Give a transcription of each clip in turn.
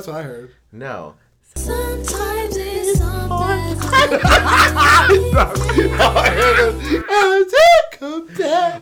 That's what I heard. No. Sometimes it's something.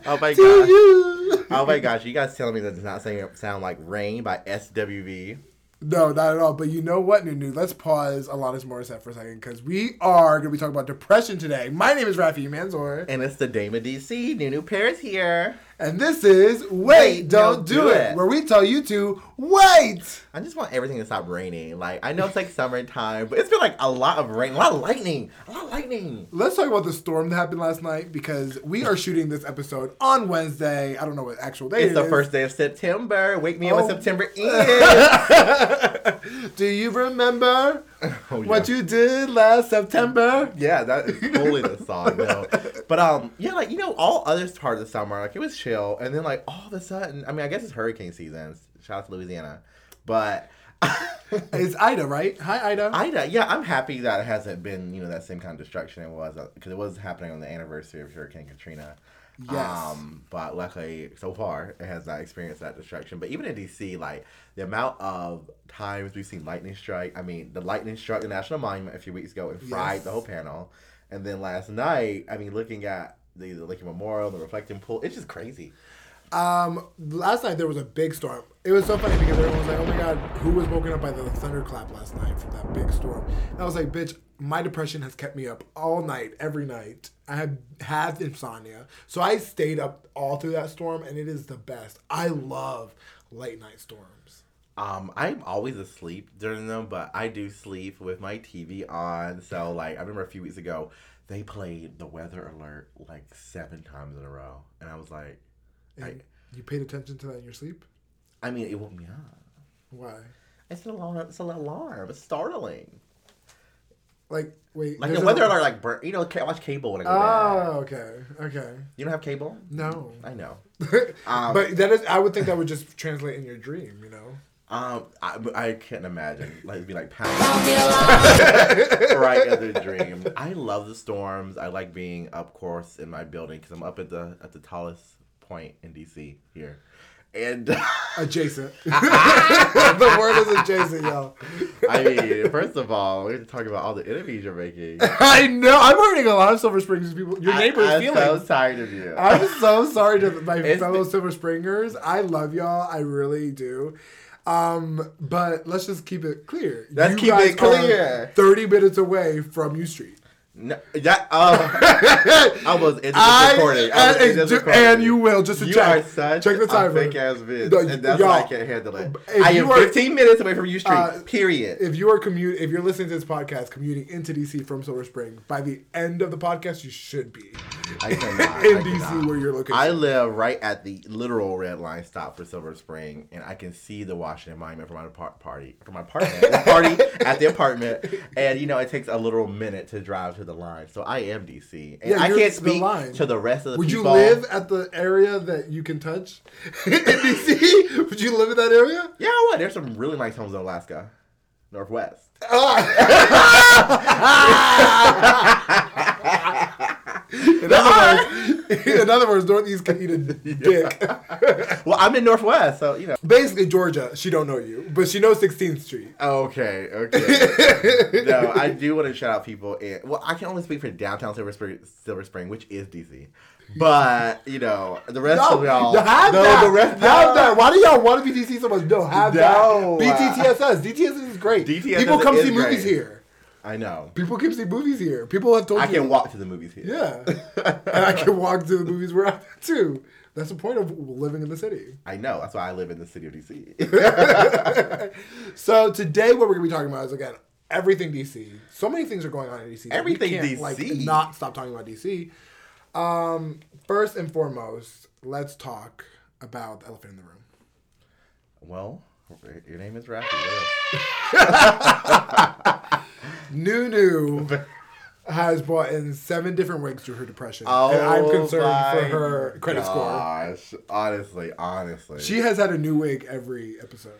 Oh my gosh. Oh my gosh, you guys telling me that does not sound, sound like Rain by SWV. No, not at all. But you know what, Nunu? Let's pause Alanis Morissette for a second because we are going to be talking about depression today. My name is Rafi Manzor, And it's the Dame of DC, Nunu Paris here. And this is Wait, Don't, Do, it, where we tell you to wait. I just want everything to stop raining. Like, I know it's like summertime, but it's been like a lot of rain, a lot of lightning, a lot of lightning. Let's talk about the storm that happened last night because we are shooting this episode on Wednesday. I don't know what actual day It's it the is. first day of September. Wake me up Oh. when September ends. Do you remember Oh, what you did last September? Yeah, that is totally the song, though. But um, yeah, like you know, all other parts of the summer, like it was chill, and then like all of a sudden, I mean, I guess it's hurricane season. Shout out to Louisiana, but It's Ida, right? Hi, Ida. Ida, yeah, I'm happy that it hasn't been you know that same kind of destruction it was because it was happening on the anniversary of Hurricane Katrina. Yes. Um, but luckily, so far, it has not experienced that destruction. But even in DC, like the amount of times we've seen lightning strike. I mean, the lightning struck the National Monument a few weeks ago and fried Yes. the whole panel. And then last night, I mean, looking at the, the Lincoln Memorial, the reflecting pool, it's just crazy. Um, last night there was a big storm. It was so funny because everyone was like, "Oh my god, who was woken up by the thunderclap last night from that big storm?" And I was like, "Bitch, my depression has kept me up all night, every night. I have had insomnia, so I stayed up all through that storm, and it is the best. I love late night storms. Um, I'm always asleep during them, but I do sleep with my TV on. So, like, I remember a few weeks ago, they played the weather alert like seven times in a row, and I was like, I, you paid attention to that in your sleep? I mean, it woke me up. Why? It's an alarm. It's an alarm. It's startling. Like, wait, Like there's the weather alert, like burn. You know, I watch cable when I go to bed. Oh, okay, okay. You don't have cable? No. I know. Um, but that is, I would think that would just translate in your dream, you know? Um, I, I can't imagine. Like, it'd be like pounding Don't be right in the dream. I love the storms. I like being up course in my building because I'm up at the at the tallest point in DC here, and Adjacent. the word is adjacent, y'all. I mean, first of all, we have to talk about all the enemies you're making. I know. I'm hurting a lot of Silver Springs people. Your neighbors' I, I'm feelings. so tired of you. I'm so sorry to my It's fellow the- Silver Springers. I love y'all. I really do. Um, but let's just keep it clear. Let's keep guys it clear. Thirty minutes away from U Street. No, that um, I was in this recording. I and, and, you will just to You check. are such check the a timer. fake ass bitch, No, and that's why I can't handle it. I you am are- 15 minutes away from U Street. Uh, period. If you are commute, if you're listening to this podcast, commuting into DC from Silver Spring, by the end of the podcast, you should be I cannot. in I DC cannot. where you're located. I live right at the literal red line stop for Silver Spring, and I can see the Washington Monument from my party, from my apartment, party at the apartment. And you know, it takes a literal minute to drive to the line, so I am DC, and Yeah, I can't speak line. to the rest of the Would you live at the area that you can touch in DC? Would you live in that area? Yeah, I would. There's some really nice homes in Alaska, Northwest. Ah! Words, in other words, Northeast can eat a dick. Well, I'm in Northwest, so you know. Basically, Georgia, she don't know you, but she knows 16th Street. Okay, okay. no, I do want to shout out people in. Well, I can only speak for downtown Silver Spring, Silver Spring, which is DC. But you know, the rest No, of y'all. no, that. the rest have that. Why do y'all want to be DC so much? No, have No. that. BTTSS. DTSS is great. DTSS People come see movies here. I know. People come see movies here. People have told me I you. can walk to the movies here. Yeah. and I can walk to the movies where I'm at too. That's the point of living in the city. I know. That's why I live in the city of DC. So today, what we're gonna be talking about is again everything DC. So many things are going on in DC. Everything can't, Like DC. not stop talking about DC. Um, first and foremost, let's talk about the elephant in the room. well, your name is Rafi. What Nunu has bought in seven different wigs to her depression, else? and I'm oh concerned for her credit score. gosh. Honestly, honestly. She has had a new wig every episode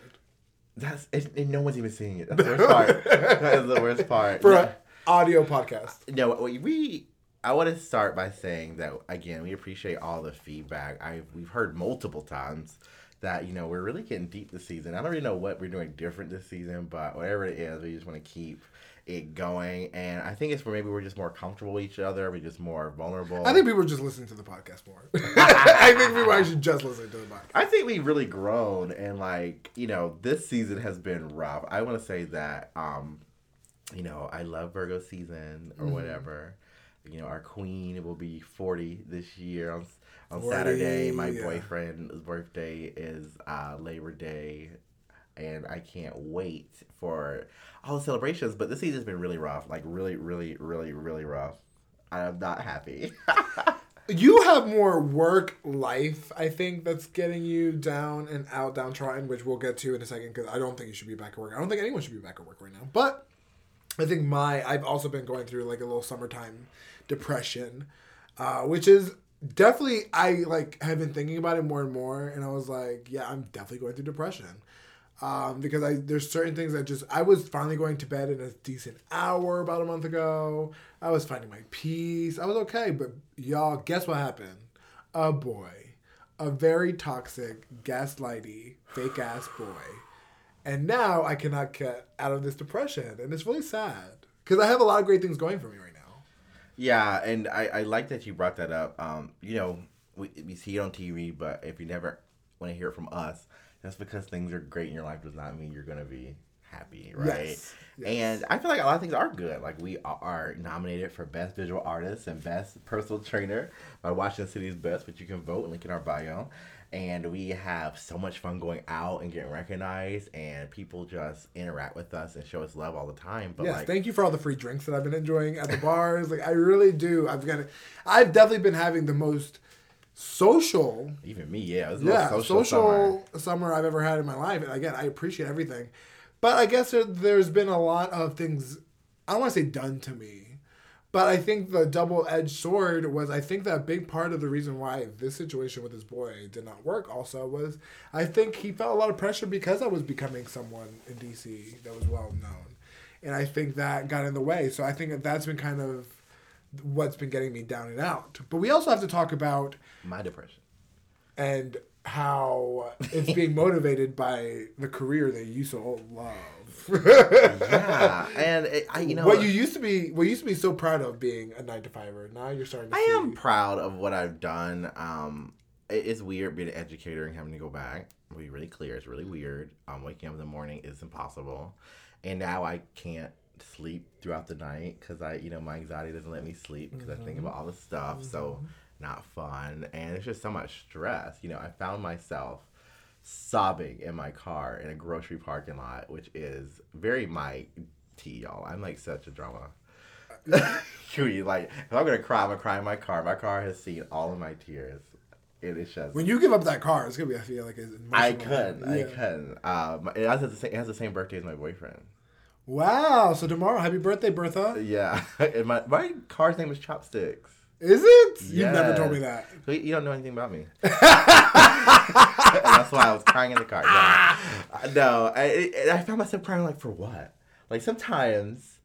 That's it, and no one's even seeing it. That's the worst part. that is the worst part. for an audio podcast. No, we- we. I want to start by saying that again, we appreciate all the feedback. I we've heard multiple times that you know we're really getting deep this season. I don't really know what we're doing different this season, but whatever it is, we just want to keep it going. And I think it's where maybe we're just more comfortable with each other. We're just more vulnerable. I think people are just listening to the podcast more. I think people actually just listen to the podcast. I think we've really grown and like, you know, this season has been rough. I want to say that um you know, I love Virgo season or whatever. You know, our queen will be 40 this year on on 40, Saturday. My yeah. boyfriend's birthday is uh Labor Day and I can't wait for all the celebrations, but this season's been really rough. Like really really really really rough. I am not happy. You have more work life, I think, that's getting you down and out, downtrodden, which we'll get to in a second because I don't think you should be back at work. I don't think anyone should be back at work right now. But I think my, I've also been going through like a little summertime depression, uh, which is definitely, I like have been thinking about it more and more. And I was like, yeah, I'm definitely going through depression. Um, because I there's certain things that just I was finally going to bed in a decent hour about a month ago. I was finding my peace. I was okay, but y'all, guess what happened? A boy, a very toxic, gaslighty, fake ass boy, and now I cannot get out of this depression, and it's really sad because I have a lot of great things going for me right now. Yeah, and I, I like that you brought that up. Um, you know, we, we see it on TV, but if you never want to hear it from us, that's because things are great in your life does not mean you're gonna be happy, right? Yes, yes. And I feel like a lot of things are good. Like we are nominated for Best Visual Artist and Best Personal Trainer by Washington City's Best, which you can vote. Link in our bio. And we have so much fun going out and getting recognized, and people just interact with us and show us love all the time. But yes, like, thank you for all the free drinks that I've been enjoying at the bars. like I really do. I've got, I've definitely been having the most social even me, yeah, it was yeah, social, social, summer. summer. I've ever had in my life. And again, I appreciate everything. But I guess there, there's been a lot of things, I don't want to say done to me, but I think the double edged sword was, I think that a big part of the reason why this situation with this boy did not work also was I think he felt a lot of pressure because I was becoming someone in DC that was well known. And I think that got in the way. So I think that that's been kind of what's been getting me down and out. But we also have to talk about My depression. and how it's being motivated by the career that you so love. Yeah, and it, I, you know, what you used to be, what you used to be so proud of being a nine to fiver. Now you're starting to. I see, am proud of what I've done. Um, it, it's weird being an educator and having to go back. To be really clear, it's really weird. Um, waking up in the morning is impossible, and now I can't sleep throughout the night because I, you know, my anxiety doesn't let me sleep because I think Mm-hmm. about all the stuff. So not fun, and it's just so much stress. You know, I found myself sobbing in my car in a grocery parking lot, which is very my tea, y'all. I'm like such a drama. Cutie, like if I'm gonna cry, I'm gonna cry in my car. My car has seen all of my tears. It is just When you give up that car, it's gonna be. I feel like it's I couldn't, I couldn't. Um, it has the same, it has the same birthday as my boyfriend. Wow! So tomorrow, happy birthday, Bertha. Yeah, and my my car's name is Chopsticks. Is it? You've never told me that. So you don't know anything about me. That's why I was crying in the car. No, no I, I I found myself crying like for what? Like sometimes,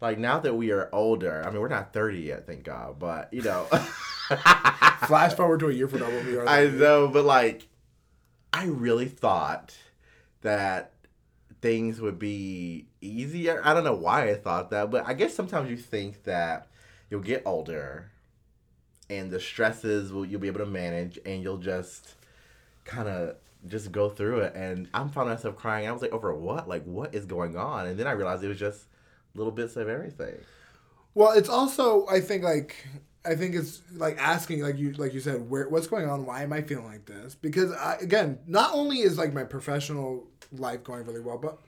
like now that we are older. I mean, we're not thirty yet, thank God. But you know, Flash forward to a year from now when we are. I know. But like, I really thought that things would be easier. I don't know why I thought that, but I guess sometimes you think that you'll get older and the stresses will you'll be able to manage and you'll just kind of just go through it and I'm finding myself crying. I was like, over what? Like what is going on? And then I realized it was just little bits of everything. Well, it's also I think like I think it's like asking like you like you said where what's going on? Why am I feeling like this? Because I, again, not only is like my professional life going really well, but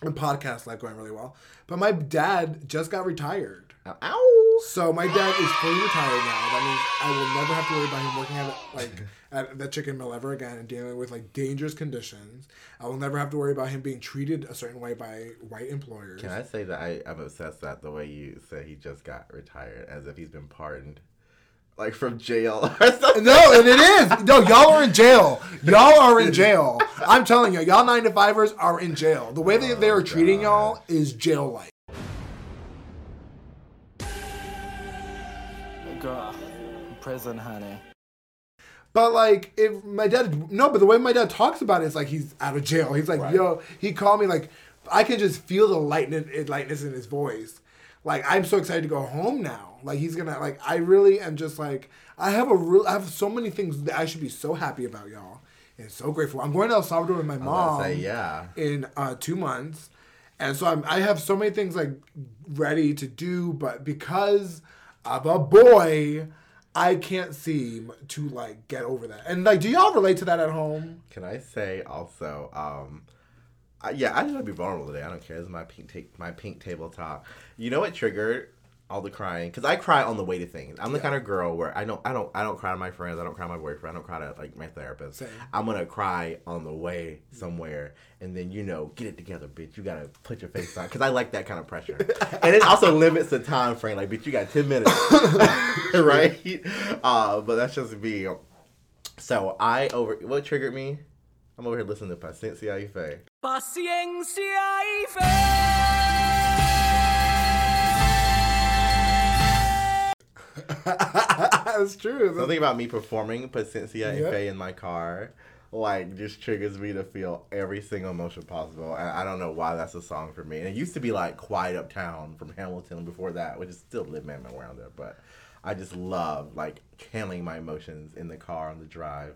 and podcast life going really well, but my dad just got retired. Ow. Ow. So my dad is fully retired now. That means I will never have to worry about him working at like at the chicken mill ever again and dealing with like dangerous conditions. I will never have to worry about him being treated a certain way by white employers. Can I say that I, I'm obsessed that the way you said he just got retired as if he's been pardoned. Like from jail or something. No, and it is. No, y'all are in jail. Y'all are in jail. I'm telling you, y'all nine to fivers are in jail. The way that oh, they are treating y'all is jail like. Prison, honey. But like, if my dad, no, but the way my dad talks about it is like he's out of jail. He's like, Right. yo, he called me like, I can just feel the lightness, lightness in his voice. Like I'm so excited to go home now. Like he's gonna like, I really am just like, I have a real, I have so many things that I should be so happy about, y'all, and so grateful. I'm going to El Salvador with my mom say, yeah. in uh, two months, and so I'm, I have so many things like ready to do, but because of a boy, I can't seem to like get over that. And like, do y'all relate to that at home? Can I say also? Um, I, yeah, I just want to be vulnerable today. I don't care. This is my pink ta- my pink tabletop. You know what triggered all the crying? Because I cry on the way to things. I'm the kind of girl where I don't I don't I don't cry to my friends. I don't cry to my boyfriend. I don't cry to like my therapist. Same. I'm gonna cry on the way somewhere, and then you know, get it together, bitch. You gotta put your face on. Because I like that kind of pressure, and it also limits the time frame. Like, bitch, you got ten minutes, right? Uh, but that's just me. So I over what triggered me? I'm over here listening to Paciencia y Fe. Paciencia y fe. That's true. Something about me performing Paciencia Yep. Fe in my car, like, just triggers me to feel every single emotion possible. And I don't know why that's a song for me. And it used to be like Quiet Uptown from Hamilton before that, which is still Live Man Man around there. But I just love like channeling my emotions in the car on the drive.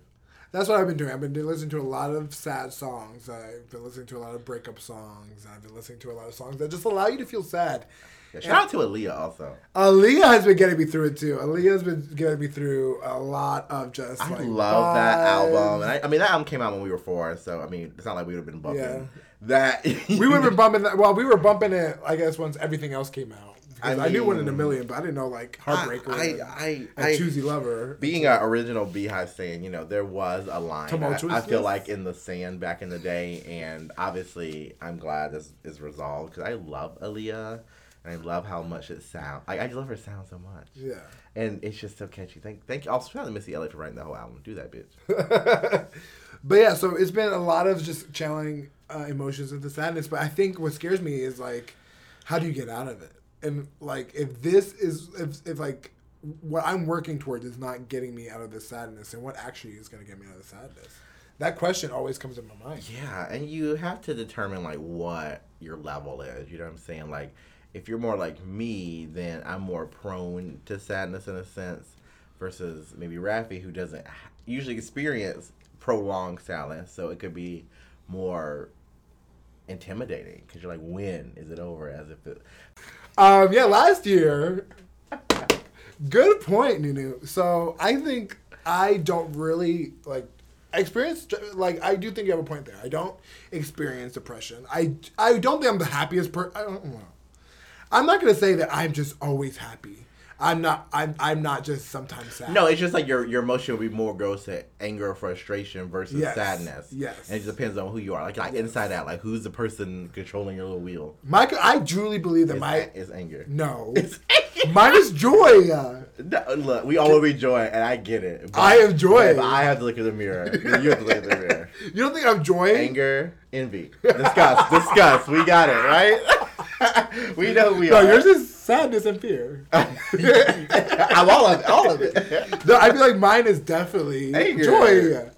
That's what I've been doing. I've been listening to a lot of sad songs. I've been listening to a lot of breakup songs. I've been listening to a lot of songs that just allow you to feel sad. Yeah, shout out to Aaliyah also. Aaliyah has been getting me through it too. Aaliyah's been getting me through a lot of just I like love that album. And I, I mean, that album came out when we were four, so I mean, it's not like we would have been bumping Yeah. that. we would have been bumping that. Well, we were bumping it. I guess once everything else came out. I, I knew one in a million, but I didn't know like Heartbreaker I, and, I, I, Choosey Lover. being an original BeyHive saying, you know, there was a line. I, I feel like in the sand back in the day, and obviously, I'm glad this is resolved because I love Aaliyah, and I love how much it sounds. I, I just love her sound so much, Yeah. and it's just so catchy. Thank, thank you. Also, shout out to Missy Elliott for writing the whole album. Do that, bitch. But yeah, so it's been a lot of just channeling uh, emotions into sadness. But I think what scares me is like, how do you get out of it? And like, if this is, if, if like, what I'm working towards is not getting me out of this sadness, and what actually is going to get me out of the sadness? That question always comes in my mind. Yeah, and you have to determine like what your level is. You know what I'm saying? Like, if you're more like me, then I'm more prone to sadness in a sense, versus maybe Rafi, who doesn't usually experience prolonged sadness. So it could be more intimidating because you're like, when is it over? As if it. Um, yeah, last year. Good point, Nunu. So I think I don't really like experience. Like I do think you have a point there. I don't experience depression. I I don't think I'm the happiest person. I don't know. I'm not gonna say that I'm just always happy. I'm not. I'm. I'm not just sometimes sad. No, it's just like your your emotion will be more goes to anger or frustration versus Yes, sadness. yes. and it just depends on who you are. Like like inside out, like who's the person controlling your little wheel? my. I truly believe that It's, my. it's anger. No. It's mine is joy. No, look, we all will be joy, and I get it. I am joy. but I have to look in the mirror. You have to look in the mirror. You don't think I'm joy? Anger, envy, disgust, disgust. We got it right. we know who we No, are. yours is sadness and fear. I'm all of it. All of it. No, I feel like mine is definitely Anger. joy.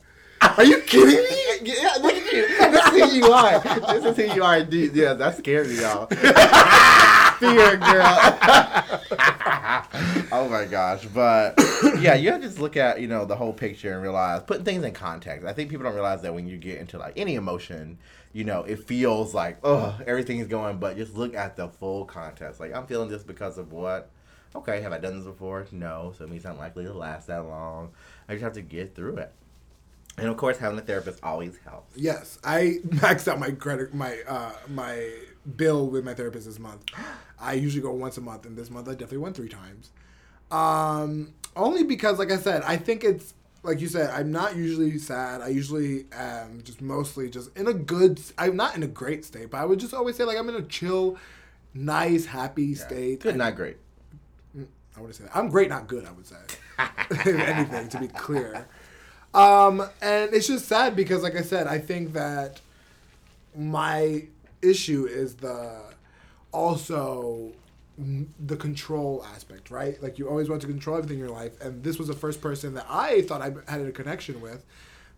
Are you kidding me? Yeah, look at you. This is who you are. This is who you are. Dude. Yeah, that scared me, y'all. Fear, girl. oh my gosh, but yeah, you have to just look at you know the whole picture and realize putting things in context. I think people don't realize that when you get into like any emotion, you know, it feels like oh everything is going, but just look at the full context. Like I'm feeling this because of what. Okay, have I done this before? No, so it means I'm likely to last that long. I just have to get through it. And of course, having a therapist always helps. Yes, I maxed out my credit, my uh, my bill with my therapist this month. I usually go once a month, and this month I definitely went three times. Um, only because, like I said, I think it's like you said. I'm not usually sad. I usually am just mostly just in a good. I'm not in a great state, but I would just always say like I'm in a chill, nice, happy state. Good, not great. I would say that. I'm great, not good. I would say, if anything, to be clear. Um, and it's just sad because, like I said, I think that my issue is the also the control aspect, right? Like you always want to control everything in your life, and this was the first person that I thought I had a connection with,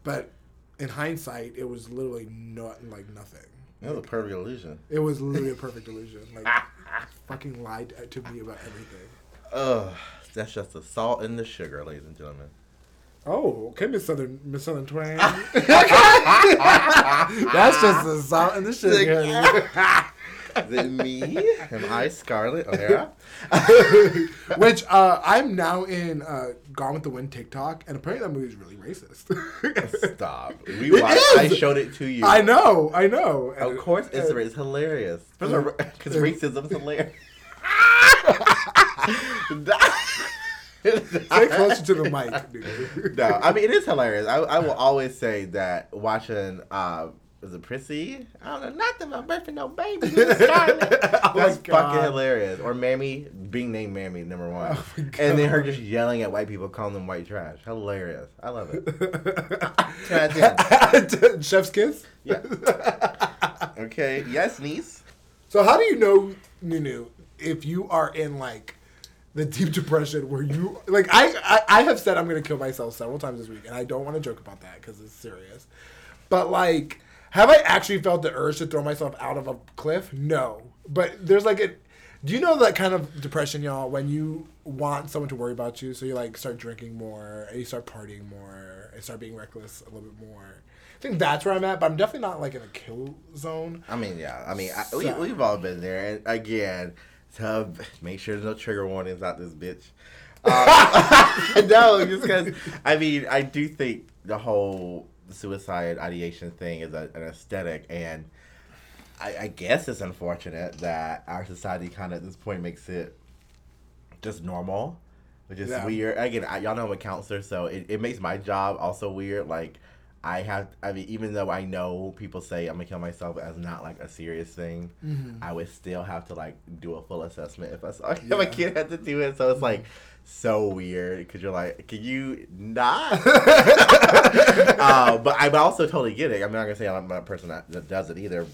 but in hindsight, it was literally not like nothing. It was a perfect illusion. It was literally a perfect illusion. Like fucking lied to me about everything. Ugh, that's just the salt and the sugar, ladies and gentlemen. Oh, okay, Miss Southern, Miss Southern Twang. That's just the salt and the sugar. Is it me? Am I Scarlett O'Hara? Which uh, I'm now in uh, Gone with the Wind TikTok, and apparently that movie is really racist. Stop. We watched! I showed it to you. I know, I know. Of And- course, it's, and- it's hilarious. Because racism is hilarious. Stay closer to the mic, dude. no, I mean it is hilarious. I, I will always say that watching uh is it Prissy? I don't know nothing about birthing no baby. Oh That's fucking hilarious. Or Mammy being named Mammy number one, Oh and then her just yelling at white people, calling them white trash. Hilarious. I love it. Ten out of ten. Chef's kiss. Yeah. Okay. Yes, niece. So how do you know, Nunu, if you are in like the deep depression where you like I I, I have said I'm gonna kill myself several times this week, and I don't want to joke about that because it's serious. But like, have I actually felt the urge to throw myself out of a cliff? No. But there's like a. Do you know that kind of depression, y'all, when you want someone to worry about you, so you like start drinking more, and you start partying more, and start being reckless a little bit more. I think that's where I'm at, but I'm definitely not like in a kill zone. I mean, yeah. I mean, I, we, we've all been there. And again, to make sure there's no trigger warnings out this bitch. Um, no, just because, I mean, I do think the whole suicide ideation thing is a, an aesthetic. And I, I guess it's unfortunate that our society kind of at this point makes it just normal, which is Yeah. weird. Again, I, y'all know I'm a counselor, so it, it makes my job also weird. Like, I have, I mean, even though I know people say I'm gonna kill myself as not like a serious thing, I would still have to like do a full assessment if I saw if Yeah. a kid had to do it. So it's like so weird because you're like, can you not? uh, but I also totally get it. I'm not gonna say I'm not a person that, that does it either.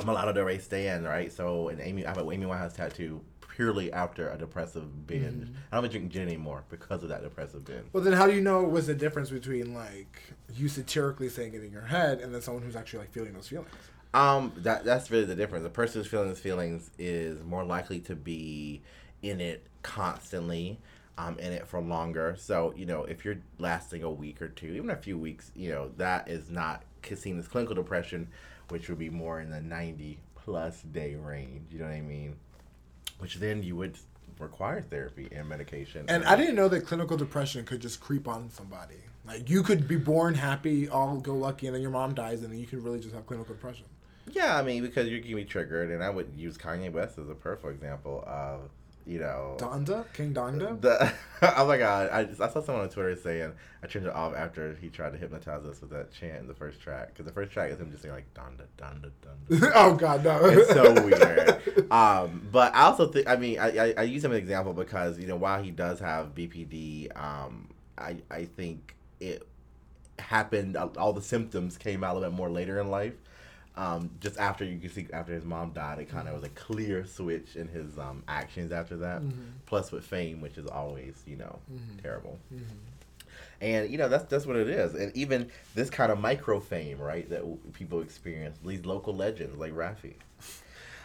I'm a Lana Del Rey stan, right? So, and Amy, I have an Amy Winehouse tattoo purely after a depressive binge. I don't even drink gin anymore because of that depressive binge. Well, then how do you know what's the difference between like you satirically saying it in your head and then someone who's actually like feeling those feelings? Um, that that's really the difference. The person who's feeling his feelings is more likely to be in it constantly, um, in it for longer. So you know, if you're lasting a week or two, even a few weeks, you know, that is not seen as clinical depression, which would be more in the ninety plus day range. You know what I mean? Which then you would require therapy and medication. And I didn't know that clinical depression could just creep on somebody. Like you could be born happy, all go lucky, and then your mom dies, and then you can really just have clinical depression. Yeah, I mean, because you can be triggered, and I would use Kanye West as a perfect example of, you know, Donda, King Donda. The, oh my god! I, just, I saw someone on Twitter saying I turned it off after he tried to hypnotize us with that chant in the first track because the first track is him just saying like donda donda donda. oh God, no! it's so weird. Um, but I also think I mean I, I, I use him as an example because you know while he does have BPD, um, I I think it happened. All the symptoms came out a little bit more later in life. Um, just after you can see after his mom died, it kind of was a clear switch in his um, actions after that. Plus with fame, which is always you know terrible. And you know that's that's what it is. And even this kind of micro fame, right, that w- people experience, these local legends like Rafi.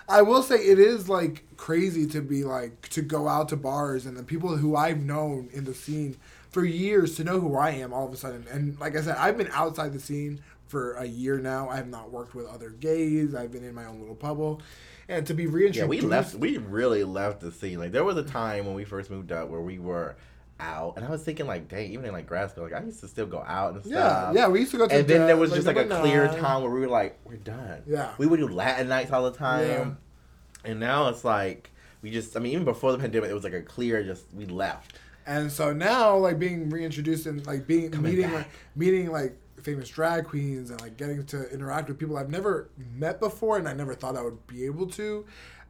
I will say it is like crazy to be like to go out to bars and the people who I've known in the scene for years to know who I am all of a sudden. And like I said, I've been outside the scene for a year now. I have not worked with other gays. I've been in my own little bubble. And to be reintroduced. Yeah, we left. We really left the scene. Like there was a time when we first moved up where we were out, and I was thinking like, dang, even in like grad school, like I used to still go out and stuff. yeah, yeah, we used to go to. And then there was just like a clear nine. time where we were like, we're done. Yeah. we would do Latin nights all the time, Yeah. and now it's like we just. I mean, even before the pandemic, it was like a clear. Just we left. And so now, like being reintroduced and like being Coming meeting back. like meeting like famous drag queens and like getting to interact with people I've never met before and I never thought I would be able to,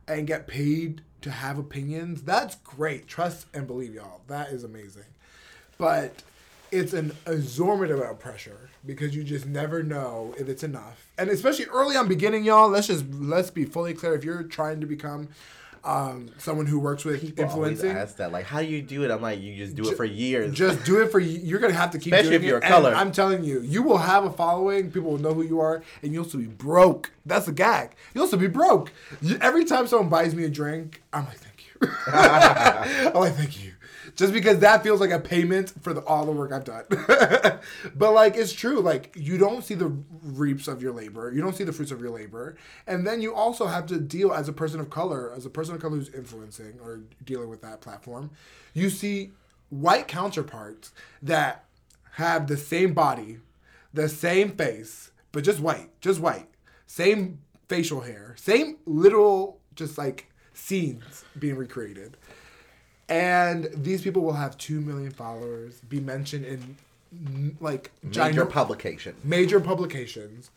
and get paid to have opinions. That's great. Trust and believe y'all. That is amazing. But it's an exorbitant amount of pressure because you just never know if it's enough. And especially early on beginning, y'all, let's just let's be fully clear. If you're trying to become um, someone who works with People always ask that, like, how do you do it? I'm like, you just do it for years. Just do it for you. You're gonna have to keep Especially doing if you're it. a color. And I'm telling you, you will have a following. People will know who you are, and you'll still be broke. That's a gag. You'll still be broke. You- every time someone buys me a drink, I'm like, thank you. I'm like, thank you. Just because that feels like a payment for the, all the work I've done. but like, it's true. Like, you don't see the reaps of your labor. You don't see the fruits of your labor. And then you also have to deal as a person of color, as a person of color who's influencing or dealing with that platform. You see white counterparts that have the same body, the same face, but just white, just white, same facial hair, same literal, just like scenes being recreated. And these people will have 2 million followers, be mentioned in like Major publication. major publications.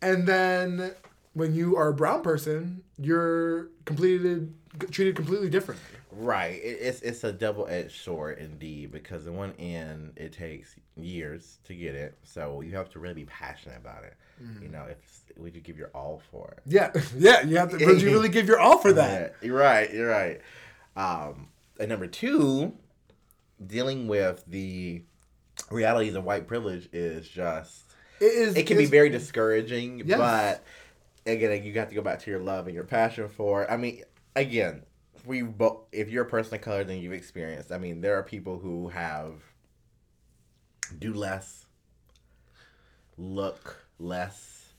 And then when you are a brown person, you're completed treated completely differently. Right. It's it's a double edged sword indeed because in one end it takes years to get it, so you have to really be passionate about it. Mm. You know, if would you give your all for it? Yeah, yeah, you have to. Would you really give your all for that? Yeah, you're right. You're right. Um, and number two, dealing with the realities of white privilege is just It is. it can be very discouraging. Yes. But again, you got to go back to your love and your passion for it. I mean, again, we both. If you're a person of color, then you've experienced. I mean, there are people who have do less, look less,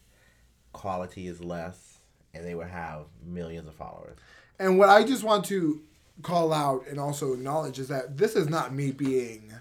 quality is less, and they would have millions of followers. And what I just want to call out and also acknowledge is that this is not me being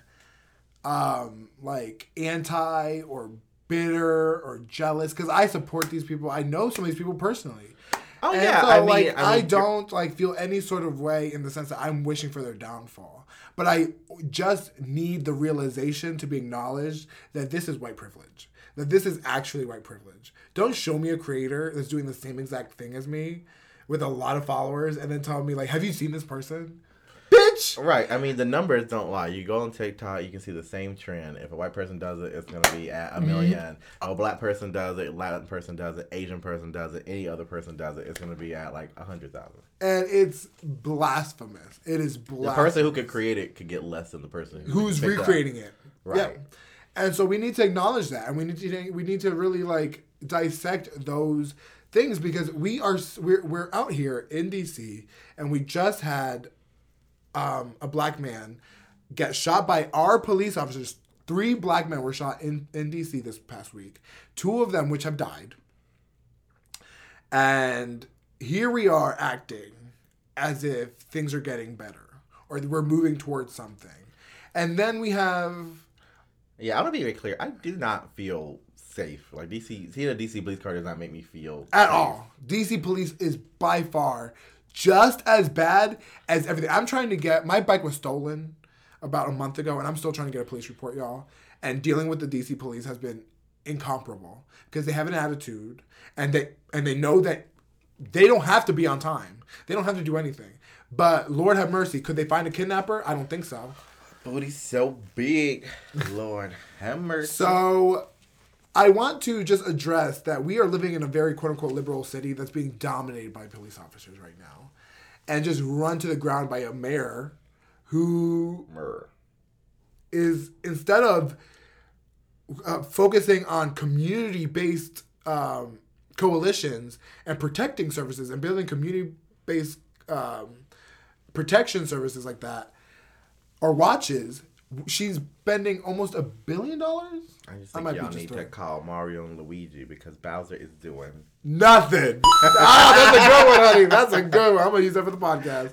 um like anti or bitter or jealous because I support these people. I know some of these people personally. Oh And yeah, so, I mean, like, I, I, mean, don't like feel any sort of way in the sense that I'm wishing for their downfall. But I just need the realization to be acknowledged that this is white privilege. That this is actually white privilege. Don't show me a creator that's doing the same exact thing as me with a lot of followers and then tell me like, have you seen this person? Bitch! Right. I mean, the numbers don't lie. You go on TikTok, you can see the same trend. If a white person does it, it's gonna be at a mm-hmm. 1000000 A black person does it, Latin person does it, Asian person does it, any other person does it, it's gonna be at like a hundred thousand. And it's blasphemous. It is blasphemous. The person who could create it could get less than the person who who's picked it recreating it. Right. Yeah. And so we need to acknowledge that, and we need to we need to really like dissect those things because we are we're we're out here in DC, and we just had um, a black man get shot by our police officers. Three black men were shot in, in DC this past week. Two of them, which have died. And here we are acting as if things are getting better or we're moving towards something. And then we have Yeah, I want to be very clear. I do not feel safe. Like DC, seeing a DC police car does not make me feel at safe. all. DC police is by far just as bad as everything. I'm trying to get my bike was stolen about a month ago, and I'm still trying to get a police report, y'all. And dealing with the DC police has been incomparable because they have an attitude, and they and they know that they don't have to be on time. They don't have to do anything. But Lord have mercy, could they find a kidnapper? I don't think so. Booty's so big. Lord have mercy. So I want to just address that we are living in a very quote unquote liberal city that's being dominated by police officers right now. And just run to the ground by a mayor who Murr. is instead of uh, focusing on community based um, coalitions and protecting services and building community based um, protection services like that or watches, she's spending almost a billion dollars. I just I think might be y'all need to call Mario and Luigi because Bowser is doing. Nothing. ah, that's a good one, honey. That's a good one. I'm gonna use that for the podcast.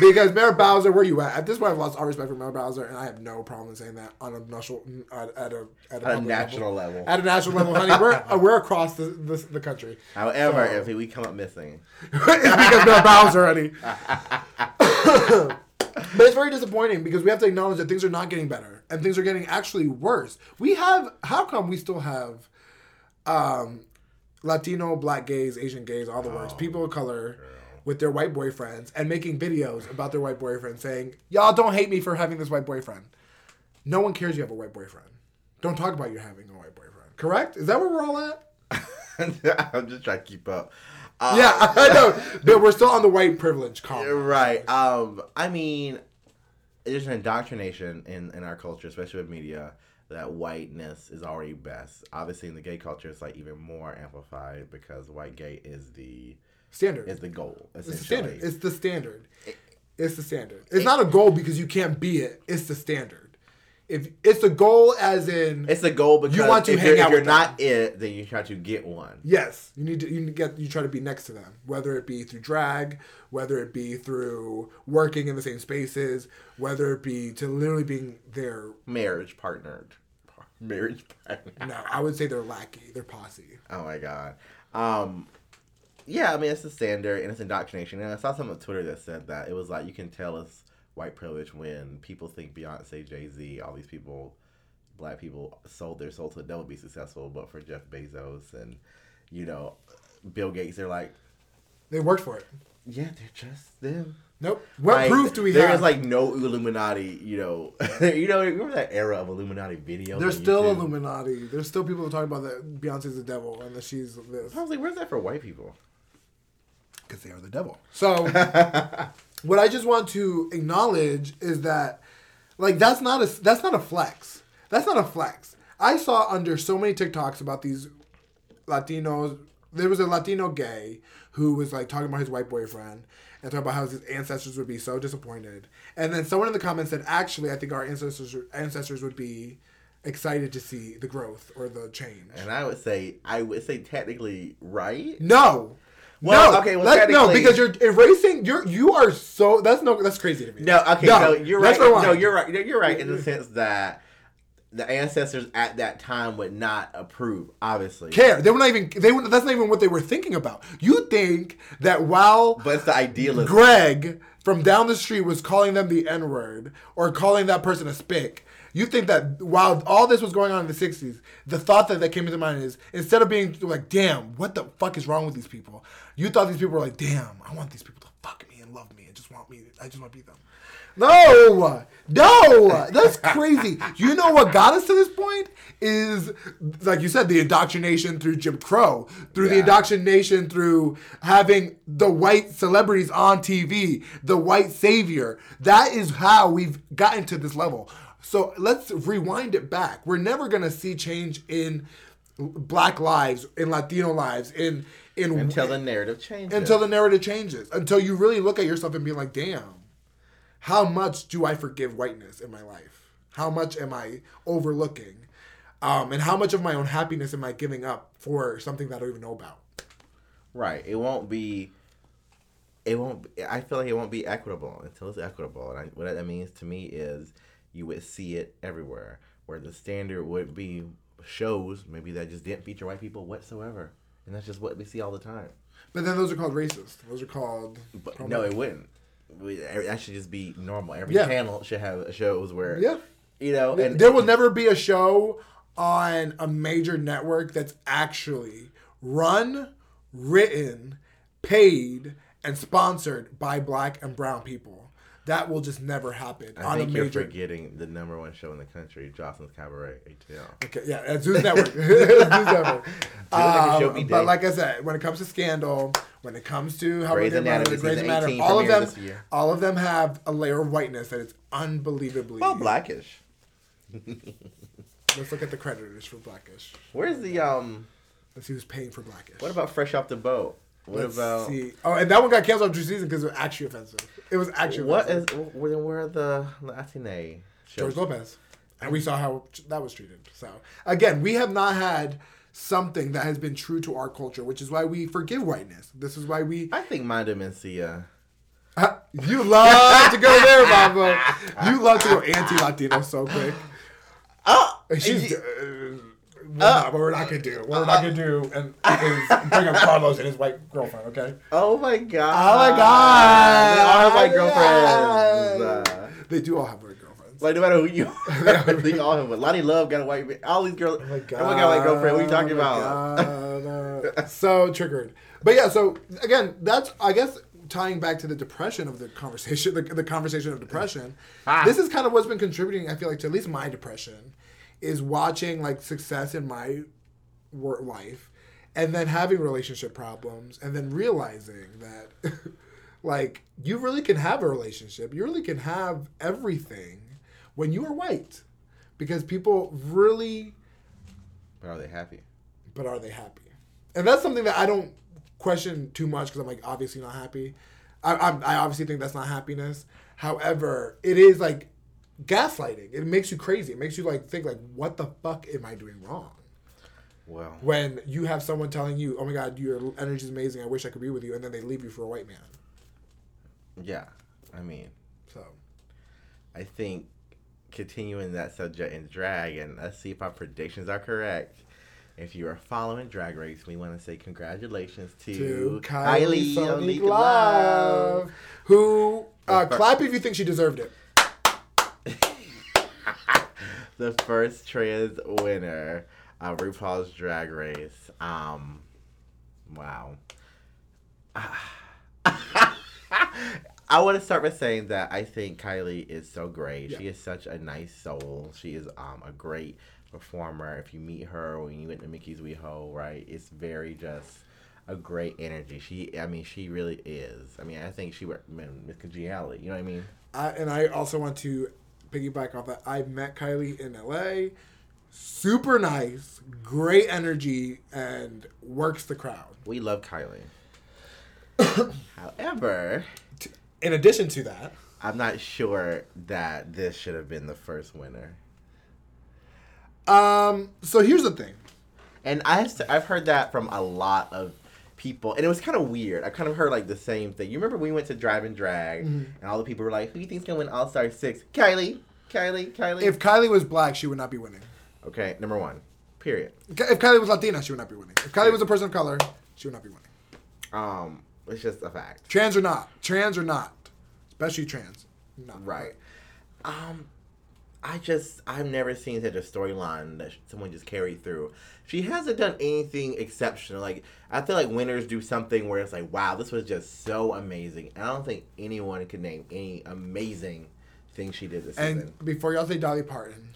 Because Mayor Bowser, where you at? At this point, I've lost all respect for Mayor Bowser, and I have no problem saying that on a national, at, at a at a, At a public national level. At a national level, honey. We're uh, we're across the the, the country. However, So- if we come up missing, it's because Mayor Bowser, honey. But it's very disappointing because we have to acknowledge that things are not getting better and things are getting actually worse. We have how come we still have um, Latino, black gays, Asian gays, all the words, people of color with their white boyfriends and making videos about their white boyfriend saying, Y'all don't hate me for having this white boyfriend. No one cares you have a white boyfriend. Don't talk about you having a white boyfriend. Correct? Is that where we're all at? I'm just trying to keep up. Yeah, I know. But we're still on the white privilege column. Right. Um. I mean, there's an indoctrination in in our culture, especially with media, that whiteness is already best. Obviously, in the gay culture, it's like even more amplified because white gay is the Standard. is the goal. It's the standard. It's the standard. It's the standard. It's not a goal because you can't be it. It's the standard. If it's a goal, as in It's the goal because You want to if hang you're, out if you're not it, then you try to get one. yes, you need to you need to get you try to be next to them, whether it be through drag, whether it be through working in the same spaces, whether it be to literally being their Marriage partnered. Marriage partner. no, I would say they're lackey, they're posse. Oh my god. Um yeah, I mean it's the standard and it's indoctrination. And I saw something on Twitter that said that it was like you can tell it's white privilege when people think Beyonce, Jay Z, all these people, black people sold their soul to the devil to be successful, but for Jeff Bezos and you know Bill Gates, they're like, They worked for it. yeah, they're just them. Nope. What Like, proof do we there have? is like no Illuminati, you know, you know, remember that era of Illuminati videos? There's still YouTube? Illuminati. There's still people talking about that Beyonce's the devil and that she's this. I was like, where's that for white people? because they are the devil. So, what I just want to acknowledge is that, like, that's not a that's not a flex. That's not a flex. I saw under so many TikToks about these Latinos. There was a Latino gay who was like talking about his white boyfriend and talking about how his ancestors would be so disappointed. And then someone in the comments said, "Actually, I think our ancestors ancestors would be." Excited to see the growth or the change. And I would say, I would say technically right. No. Well, no. okay, well, Let- no, because you're erasing. You're you are so. That's no. That's crazy to me. No, okay, no, you're right. No, you're right. No, You're right in the sense that the ancestors at that time would not approve. Obviously, care. They were not even. They were. That's not even what they were thinking about. You think that while but it's the idealism. Greg from down the street was calling them the N word or calling that person a spick. You think that while all this was going on in the 60s, the thought that, that came into mind is instead of being like, damn, what the fuck is wrong with these people? You thought these people were like, damn, I want these people to fuck me and love me and just want me, I just want to be them. No, no, that's crazy. You know what got us to this point is, like you said, the indoctrination through Jim Crow, through the indoctrination through having the white celebrities on TV, the white savior. That is how we've gotten to this level. So let's rewind it back. We're never gonna see change in black lives, in Latino lives, in in until the narrative changes. until the narrative changes. Until you really look at yourself and be like, damn, how much do I forgive whiteness in my life? How much am I overlooking? Um, and how much of my own happiness am I giving up for something that I don't even know about? right, it won't be. It won't. I feel like it won't be equitable until it's equitable, and I, what that means to me is you would see it everywhere, where the standard would be shows maybe that just didn't feature white people whatsoever, and that's just what we see all the time. But then those are called racist. Those are called. But no, it wouldn't. We, that should just be normal. Every Yeah. channel should have shows where, Yeah. you know, and there will never be a show on a major network that's actually run, written, paid, and sponsored by black and brown people. That will just never happen I on a think you're major. forgetting the number one show in the country, Joseline's Cabaret ATL. Okay, yeah, it's Zeus Network. Zeus Network. a Um, but like I said, when it comes to Scandal, when it comes to how Grey's Anatomy Grey's Anatomy, all of them, all of them have a layer of whiteness that is unbelievably. Well, Blackish. Let's look at the creditors for Blackish. Where's the um? Let's see who's paying for Blackish. What about Fresh Off the Boat? What Let's about see. Oh, and that one got canceled after season because it was actually offensive. It was actually what offensive. is where, where are the Latine George shows? Lopez, and we saw how that was treated. So again, we have not had something that has been true to our culture, which is why we forgive whiteness. This is why we I think Mind Mencia. You love to go there, Mama. You love to go anti-Latino so quick. Oh, She's. Uh, well, what we're not gonna do, what we're not gonna do, and is bring up Carlos and his white girlfriend. Okay. oh my god! Oh my God! They all have white girlfriends. Uh, They do all have white girlfriends. like no matter who you are, they all have. one. Loni Love got a white. All these girls. Oh my god! Everyone got a white girlfriend. What are you talking Oh my about? God. Uh, so triggered. But yeah, so again, that's I guess tying back to the depression of the conversation, the, the conversation of depression. Ah. This is kind of what's been contributing. I feel like to at least my depression is watching like success in my work life and then having relationship problems and then realizing that like you really can have a relationship. You really can have everything when you are white because people really But are they happy? but are they happy? And that's something that i don't question too much because i'm like obviously not happy. I, I'm, I obviously think that's not happiness. However it is like gaslighting it makes you crazy it makes you like think like what the fuck am i doing wrong Well, when you have someone telling you, "Oh my God, your energy is amazing. I wish I could be with you," and then they leave you for a white man. yeah. I mean, So I think continuing that subject in drag, and let's see if our predictions are correct. If you are following Drag Race, we want to say congratulations to, to Kylie, Sonique Onika Love, who uh, clap if you think she deserved it. The first trans winner of RuPaul's Drag Race. Um, wow. I want to start by saying that I think Kylie is so great. She is such a nice soul. She is um, a great performer. If you meet her when you went to Mickey's WeHo, right, it's very just a great energy. She, I mean, she really is. I mean, I think she would, man, Miss Congeniality. You know what I mean? I, and I also want to piggyback off that. I met Kylie in LA. Super nice, great energy, and works the crowd. We love Kylie. However, In addition to that, I'm not sure that this should have been the first winner. um, so here's the thing. And I have I've heard that from a lot of people, and it was kind of weird. I kind of heard like the same thing. You remember we went to Drive and Drag, Mm-hmm. and all the people were like, "Who do you think's gonna win All Star 6? Kylie, Kylie, Kylie." If Kylie was black, she would not be winning. okay, number one, period. If Kylie was Latina, she would not be winning. If Kylie was a person of color, she would not be winning. Um, it's just a fact. Trans or not, trans or not, especially trans. No. Right. Um, I just I've never seen such a storyline that someone just carried through. She hasn't done anything exceptional. Like I feel like winners do something where it's like, wow, this was just so amazing. And I don't think anyone could name any amazing thing she did this season. And before y'all say Dolly Parton,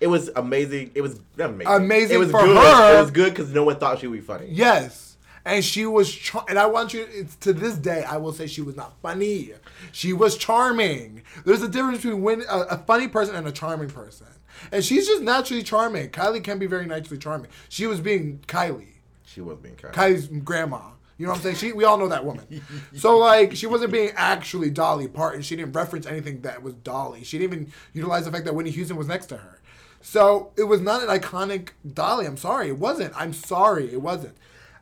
It was amazing. It was amazing. Amazing It was for good. her. It was good because no one thought she would be funny. yes, and she was, char- and I want you it's, to this day, I will say she was not funny. She was charming. There's a difference between when, a, a funny person and a charming person, and she's just naturally charming. Kylie can be very naturally charming. She was being Kylie. She was being kind. Kylie's grandma. You know what I'm saying? She, we all know that woman. So like, she wasn't being actually Dolly Parton. She didn't reference anything that was Dolly. She didn't even utilize the fact that Whitney Houston was next to her. So it was not an iconic Dolly. I'm sorry, it wasn't. I'm sorry, it wasn't.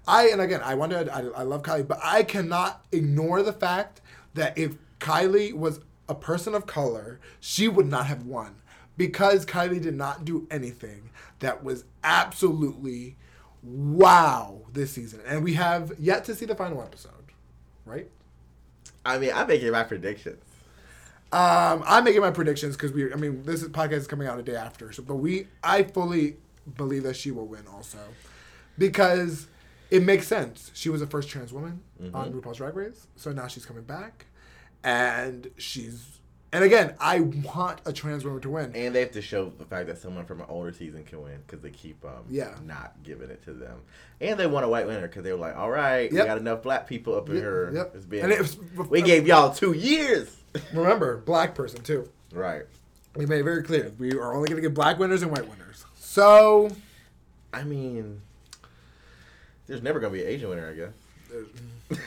I and again, I wanted, I, I love Kylie, but I cannot ignore the fact that if Kylie was a person of color, she would not have won because Kylie did not do anything that was absolutely wow this season, and we have yet to see the final episode, right? I mean, I'm making my predictions. Um, I'm making my predictions because we. I mean, this is, podcast is coming out a day after, so but we. I fully believe that she will win also, because it makes sense. She was the first trans woman on RuPaul's Drag Race, so now she's coming back, and she's. And again, I want a trans woman to win. And they have to show the fact that someone from an older season can win because they keep um Yeah. not giving it to them. And they want a white winner because they were like, all right, Yep. we got enough black people up in Yep, here. yep. It's being- And it was- we gave y'all two years. Remember, black person too. right. We made it very clear we are only going to get black winners and white winners. So I mean, there's never gonna be an Asian winner, I guess.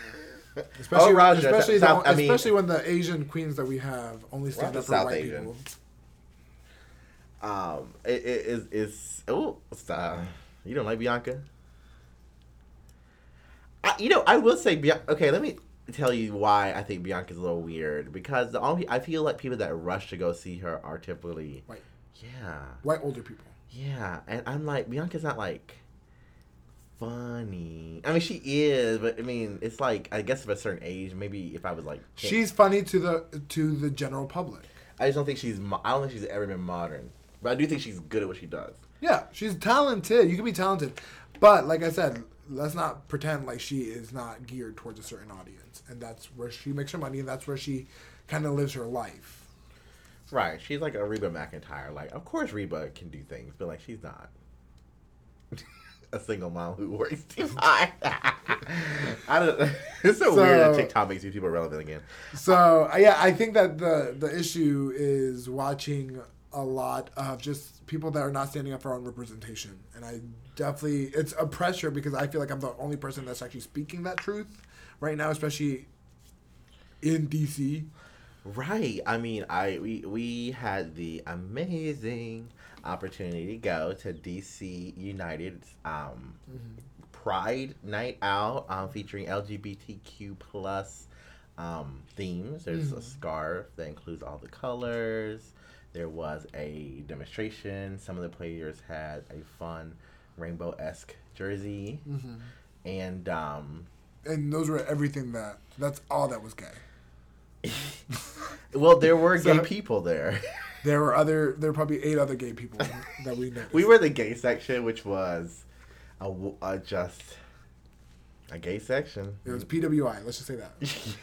Especially, Oh, Raja, especially, the- South- I mean- especially when the Asian queens that we have only stand up for South white Asian. people. Um, it, it is it's oh stop. You don't like Bianca? I, you know, I will say Bianca. Okay, let me tell you why I think Bianca's a little weird because the only I feel like people that rush to go see her are typically White, yeah white older people. yeah, and I'm like Bianca's not like funny. I mean, she is, but I mean, it's like I guess of a certain age. Maybe if I was like, She's funny to the to the general public. I just don't think she's. mo- I don't think she's ever been modern, but I do think she's good at what she does. Yeah, she's talented. You can be talented, but like I said, let's not pretend like she is not geared towards a certain audience, and that's where she makes her money, and that's where she kind of lives her life. Right, she's like a Reba McEntire. Like, of course Reba can do things, but like she's not. a single mom who works too hard. I don't. It's so, So- weird that TikTok makes these people relevant again. So uh, yeah, I think that the the issue is watching a lot of just people that are not standing up for our own representation, and I definitely it's a pressure because I feel like I'm the only person that's actually speaking that truth right now, especially in DC. Right. I mean, I we we had the amazing opportunity to go to DC United's um, Pride Night Out, um, featuring LGBTQ plus um, themes. There's a scarf that includes all the colors. There was a demonstration. Some of the players had a fun rainbow esque jersey, and um, And those were everything that that's all that was gay. well, there were gay people there. There were other there were probably eight other gay people that we noticed. We were the gay section, which was a just a gay section. it was PWI. Let's just say that.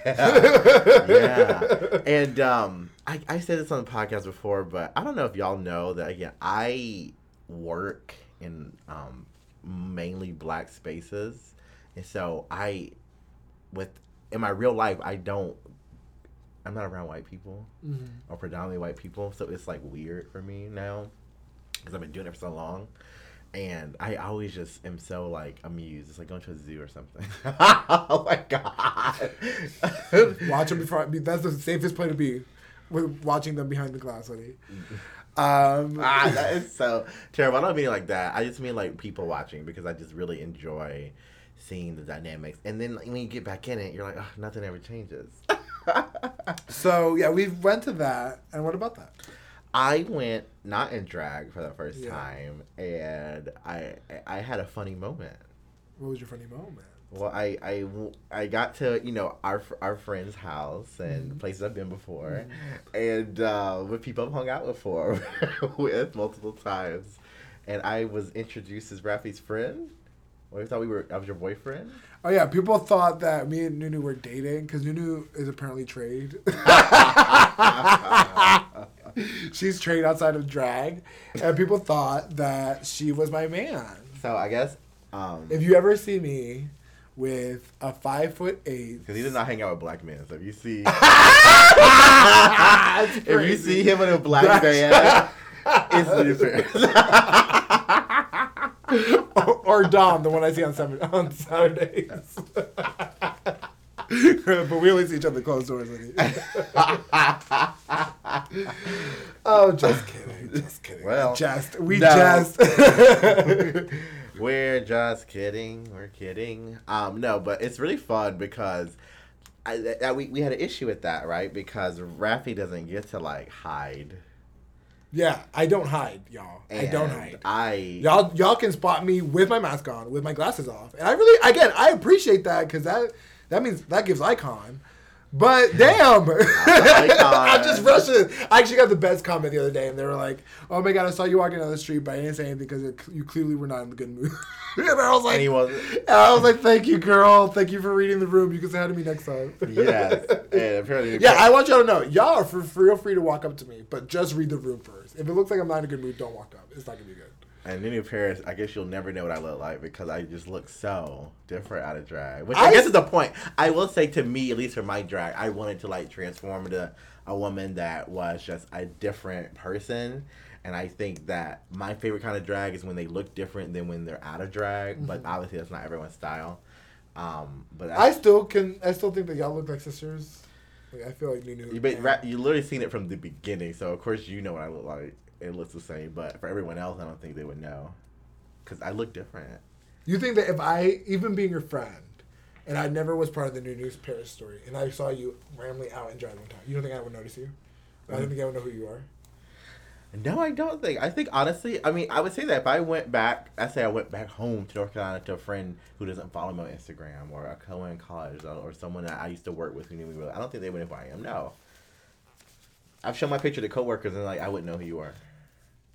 yeah, yeah. And um, I, I said this on the podcast before, but I don't know if y'all know that again. I work in um, mainly black spaces, and so I, with in my real life, I don't. I'm not around white people or predominantly white people, so it's like weird for me now because I've been doing it for so long. And I always just am so like amused. It's like going to a zoo or something. oh my god! Watch them before. That's the safest place to be, with watching them behind the glass, honey. Um, ah, that is so terrible. I don't mean it like that. I just mean like people watching because I just really enjoy seeing the dynamics. And then like, when you get back in it, you're like, oh, nothing ever changes. So yeah, we went to that, and what about that? I went not in drag for the first Yeah. time, and I I had a funny moment. What was your funny moment? Well, I, I, I got to you know our our friend's house and places I've been before, and uh, with people I've hung out before with multiple times, and I was introduced as Rafi's friend. Well, I thought we were I was your boyfriend. Oh yeah, people thought that me and Nunu were dating because Nunu is apparently trade. She's trade outside of drag, and people thought that she was my man. So I guess um If you ever see me with a five foot eight, because he does not hang out with black men. So if you see if you see him in a black van, it's the difference. Or, or Dom, the one I see on Saturday, on Saturdays. but we only see each other closed doors. oh, just kidding, just kidding. Well, just we no. just. We're just kidding. We're kidding. Um, no, but it's really fun because I, that we, we had an issue with that, right? Because Rafi doesn't get to like hide. Yeah, I don't hide, y'all. I don't hide. I Y'all, y'all can spot me with my mask on, with my glasses off, and I really, again, I appreciate that because that that means that gives icon. But damn, oh I'm just rushing. I actually got the best comment the other day, and they were like, "Oh my god, I saw you walking down the street, but I didn't say anything because it, you clearly were not in the good mood." and I was like, and he wasn't. and I was like, "Thank you, girl. Thank you for reading the room. You can say hi to me next time." Yes, and apparently, yeah, I want y'all to know, y'all are for, feel free to walk up to me, but just read the room first. If it looks like I'm not in a good mood, don't walk up. It's not gonna be good. And Nunu Paris, I guess you'll never know what I look like because I just look so different out of drag. Which I, I- guess is the point. I will say to me, at least for my drag, I wanted to like transform into a woman that was just a different person. And I think that my favorite kind of drag is when they look different than when they're out of drag. But obviously, that's not everyone's style. Um, but I still can. I still think that y'all look like sisters. Like I feel like Nunu. you, but you literally seen it from the beginning, so of course you know what I look like. It looks the same, but for everyone else, I don't think they would know because I look different. You think that if I, even being your friend, and I never was part of the Nunu Paris story, and I saw you randomly out and driving one time, you don't think I would notice you? I don't mm. think I would know who you are. No, I don't think. I think honestly, I mean, I would say that if I went back, I say I went back home to North Carolina to a friend who doesn't follow me on Instagram or a co in college or, or someone that I used to work with who knew me really. I don't think they would know who I am. No. I've shown my picture to coworkers and like I wouldn't know who you are,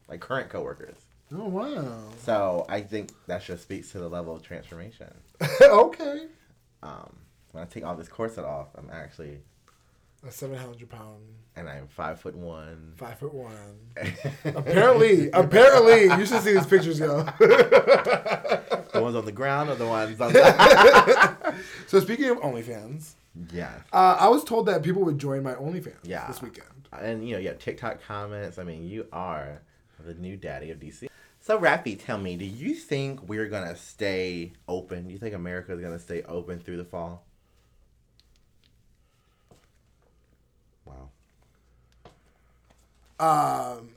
like current coworkers. Oh wow. So I think that just speaks to the level of transformation. okay. Um, when I take all this corset off, I'm actually, A seven hundred pound, and I'm five foot one. five foot one. apparently, apparently, you should see these pictures, yo. the ones on the ground or the ones on the. So speaking of OnlyFans, yeah. uh, I was told that people would join my OnlyFans Yeah. this weekend. And you know, you have TikTok comments. I mean, you are the new daddy of DC. So, Rafi, tell me, do you think we're gonna stay open? Do you think America is gonna stay open through the fall? Wow. Um,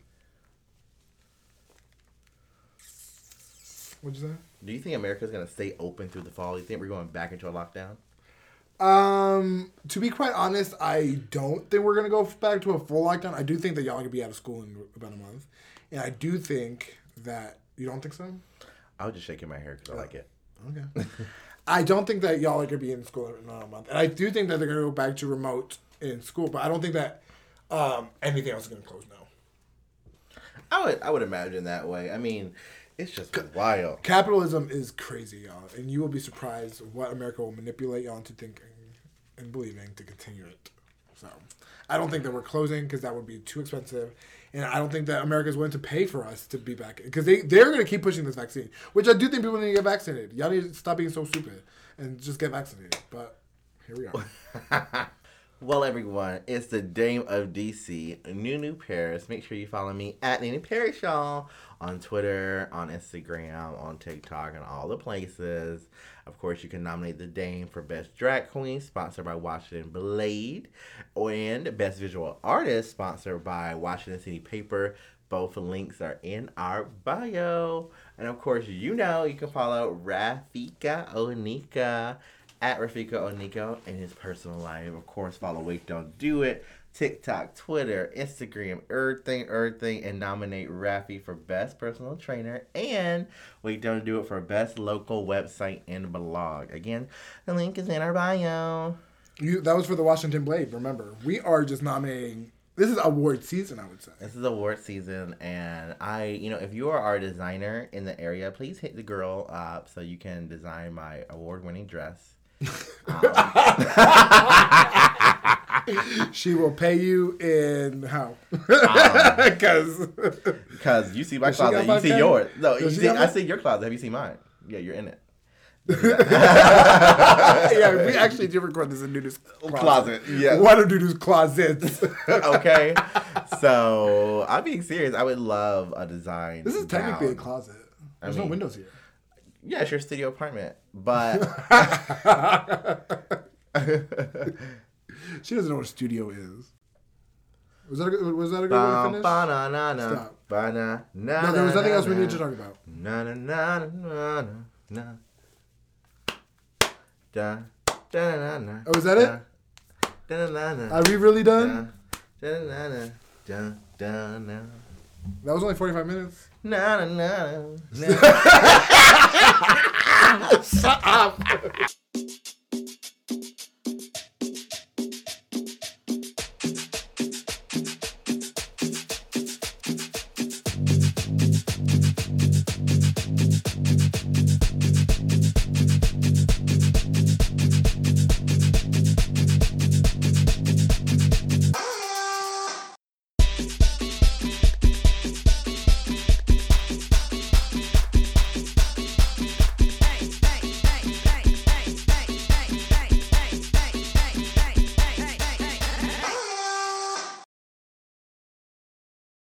what'd you say? Do you think America is gonna stay open through the fall? Do you think we're going back into a lockdown? Um, to be quite honest, I don't think we're gonna go back to a full lockdown. I do think that y'all could be out of school in about a month, and I do think that you don't think so. I was just shaking my hair because I like it. Okay. I don't think that y'all are gonna be in school in another month, and I do think that they're gonna go back to remote in school, but I don't think that um, anything else is gonna close now. I would, I would imagine that way. I mean, it's just wild. Capitalism is crazy, y'all, and you will be surprised what America will manipulate y'all into thinking and believing to continue it. So, I don't think that we're closing because that would be too expensive, and I don't think that America is willing to pay for us to be back because they they're going to keep pushing this vaccine, which I do think people need to get vaccinated. Y'all need to stop being so stupid and just get vaccinated. But here we are. Well, everyone, it's the Dame of DC, Nunu Paris. Make sure you follow me at Nunu Paris, y'all, on Twitter, on Instagram, on TikTok, and all the places. Of course, you can nominate the Dame for Best Drag Queen, sponsored by Washington Blade, and Best Visual Artist, sponsored by Washington City Paper. Both links are in our bio. And of course, you know you can follow Rafika Onika at Rafika Oniko in his personal life. Of course, follow Wait Don't Do It, TikTok, Twitter, Instagram, everything, everything, and nominate Rafi for Best Personal Trainer and Wait Don't Do It for Best Local Website and Blog. Again, the link is in our bio. You that was for the Washington Blade. Remember, we are just nominating. This is award season, I would say. This is award season, and I, you know, if you are our designer in the area, please hit the girl up so you can design my award-winning dress. She will pay you in how? Um, because Because you see my closet, you see yours. No, you see, I see your closet. Have you seen mine? Yeah, you're in it. yeah, we actually did record this in Nunu's closet. Closet, yeah. One of Nunu's closets. okay. so I'm being serious. I would love a design. this is technically a closet. There's mean- no windows here. Yeah, it's your studio apartment, but She doesn't know what a studio is. Was that a, good- was that a good way to finish? ba-na-na-na, Stop. ba-na, na, No, there was nothing na, else we na. need to talk about. Na na na na na na. Da da na na. Oh, is that it? Da da na na. Are we really done? Da da na na. Da da na. That was only 45 minutes. Na na na. na. Shut up.